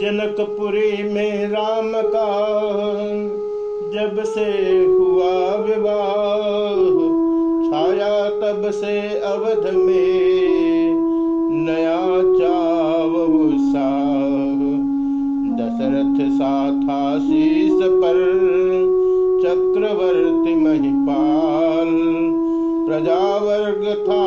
जनकपुरी में राम का, जब से हुआ विवाह, छाया तब से अवध में, नया चाव दशरथ सा था शीस पर, चक्रवर्ती महिपाल, प्रजावर्ग था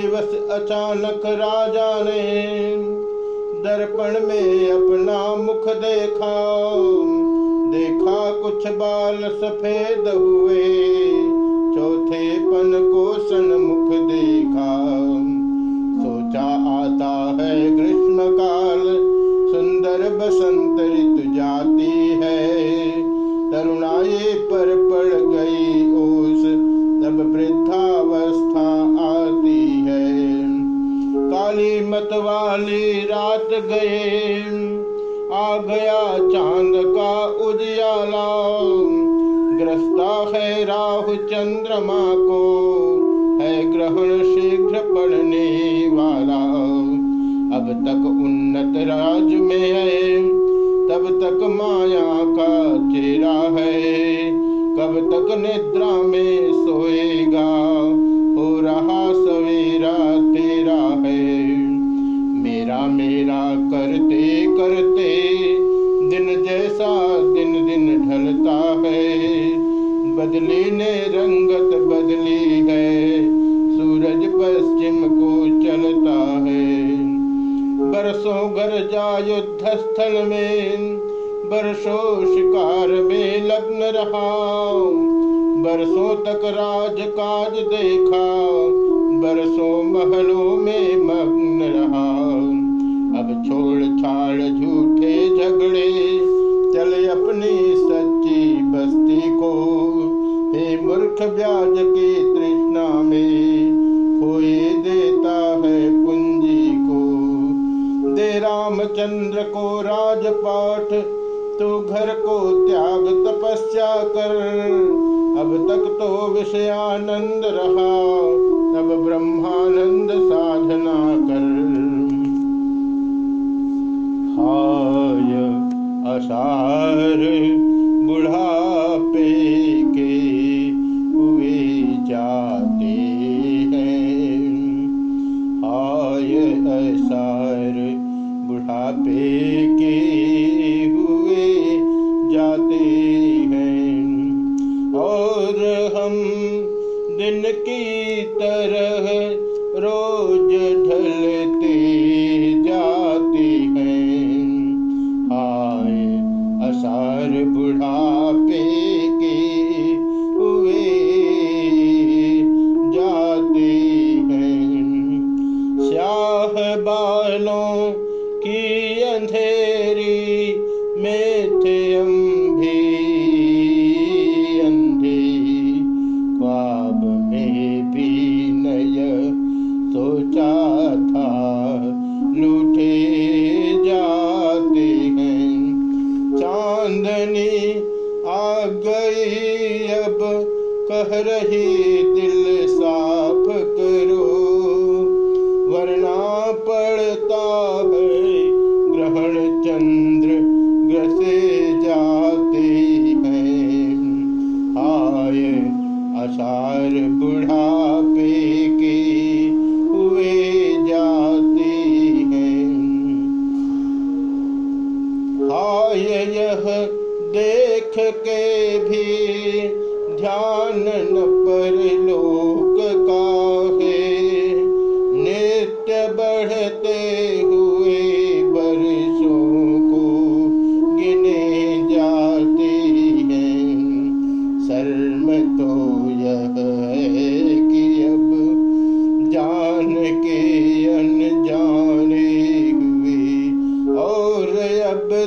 दिवस अचानक राजा ने दर्पण में अपना मुख देखा। देखा कुछ बाल सफ़ेद हुए। मत वाली रात गए। आ गया चाँद का उजियाला। ग्रस्ता है राहु चंद्रमा को। है ग्रहण शीघ्र पड़ने वाला। अब तक उन्नत राज में है। तब तक माया का चेहरा है। कब तक निद्रा में सोएगा। युद्ध स्थल में बरसों शिकार में लग्न रहा बरसों तक राज काज देखा बरसों महलों में मग्न रहा अब छोड़ छाड़ झूठे झगड़े विषयानंद रहा अब ब्रह्मानंद साधना कर हाय असार बुढ़ापे के हुए जाते हैं। हाय असार बुढ़ापे के की तरह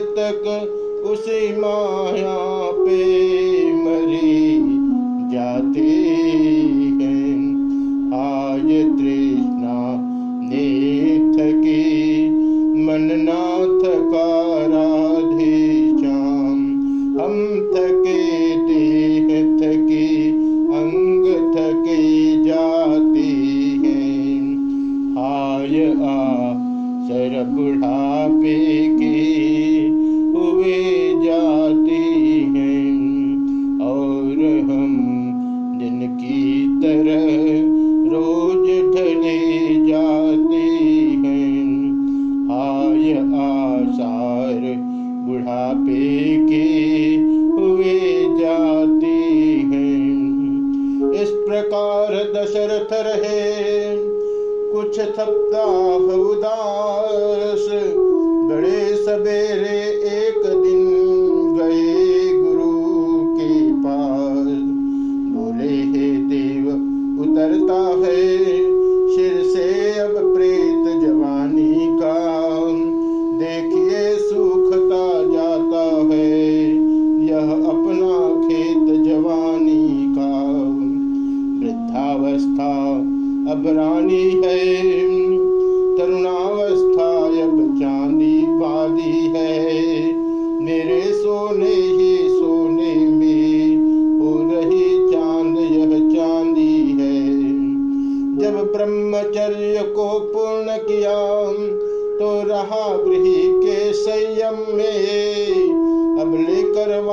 तक उसी माया पे मरी जाती। आसार बुढ़ापे के हुए जाते हैं। इस प्रकार दशरथ रहे कुछ सप्ताह उदास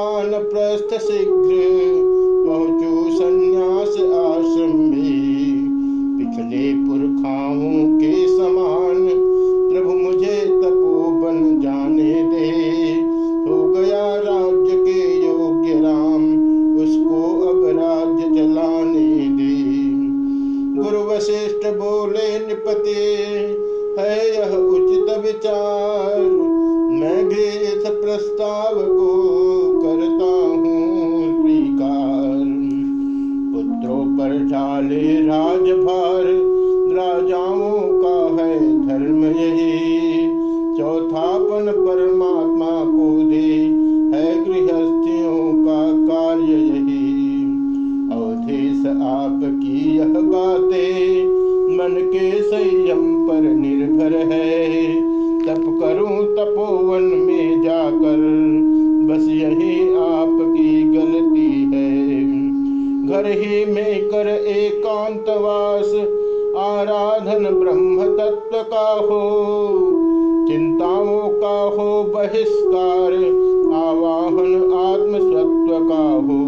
वान प्रस्थ शीघ्र पहुंचो संन्यास आश्रम में पिछले पुरखाओं के समान प्रभु मुझे तपोवन जाने दे। हो गया राज्य के योग्य राम, उसको अब राज्य चलाने दे। गुरु वशिष्ठ बोले, निपते, है यह उचित विचार। मैं भी इस प्रस्ताव को डाले राजभार राजाओं का है धर्म यही। चौथापन परमात्मा को में कर एकांतवास, आराधन ब्रह्म तत्व का हो, चिंताओं का हो, बहिष्कार, आवाहन आत्म सत्व का हो।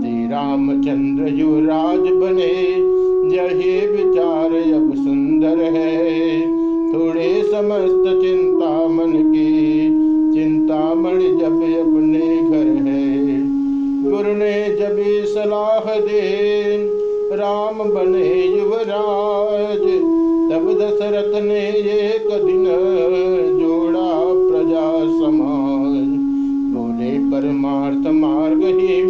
श्री रामचंद्र युवराज बने, यही विचार अब सुंदर है। थोड़े समस्त चिंता मन की, चिंतामण जब अपने घर है गुरु ने जब सलाह दे राम बने युवराज। तब दशरथ ने एक दिन जोड़ा प्रजा समाज। बोले, परमार्थ मार्ग ही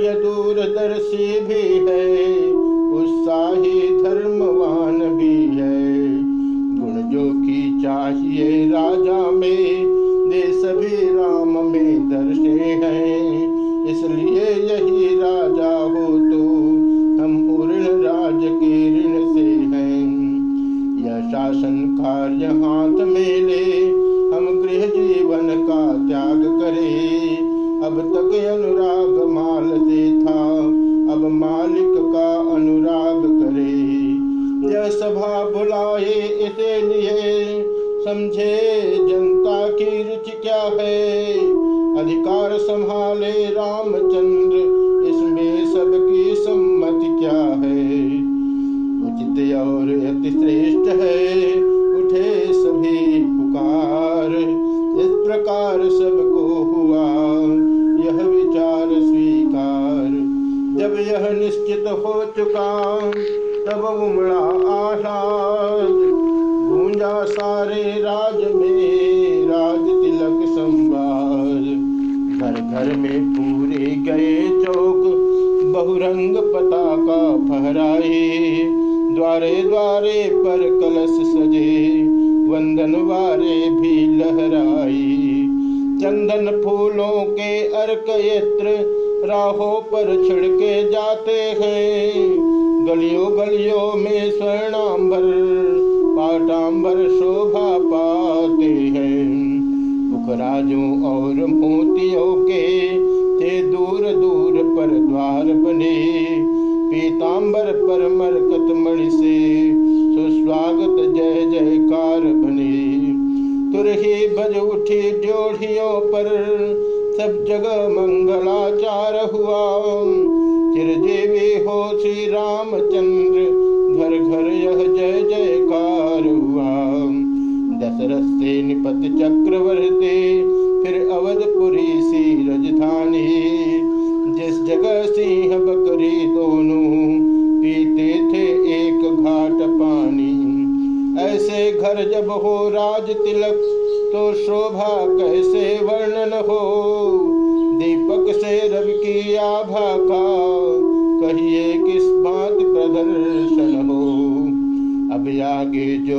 मर्मज्ञ दूरदर्शी भी है, उत्साही धर्मवान भी है। गुण जो की चाहिए राजा में, वे सभी राम में दर्शे हैं। इसलिए यही राजा हो तो हम पूर्ण राज के ऋण से हैं। यह शासन कार्य हाथ में ले, हम गृह जीवन का त्याग करें। अब तक अनुराग लिए। समझे जनता की रुचि क्या है? अधिकार संभाले रामचंद्र। इसमें सबकी सम्मति क्या है? उचित और अति श्रेष्ठ है। उठे सभी पुकार। इस प्रकार सबको हुआ। यह विचार स्वीकार। जब यह निश्चित हो चुका, तब उमड़ा गूंजा सारे राज में राज तिलक संवार। घर घर में पूरे गए चौक, बहुरंग पताका फहराए। द्वारे द्वारे पर कलश सजे, वंदन वारे भी लहराई चंदन फूलों के अर्क यत्र राहों पर छिड़के जाते हैं। गलियों गलियों में स्वर्णांबर पाटांबर शोभा पाते हैं। मुख राजों और मोतियों के थे दूर दूर पर द्वार बने। पीताम्बर पर मरकत मणि से सुस्वागत जय जयकार बने। तुरही बज उठी जोड़ियों पर सब जगह मंगलाचार हुआ। चिरजीवी हो श्री रामचंद्र से निपत चक्रवर्ती फिर अवधपुरी सी रजधानी। जिस जगह सिंह बकरी दोनों पीते थे, एक घाट पानी। ऐसे घर जब हो राज तिलक तो शोभा कैसे वर्णन हो? दीपक से रवि की आभा का, कहिए किस बात प्रदर्शन हो? अब आगे जो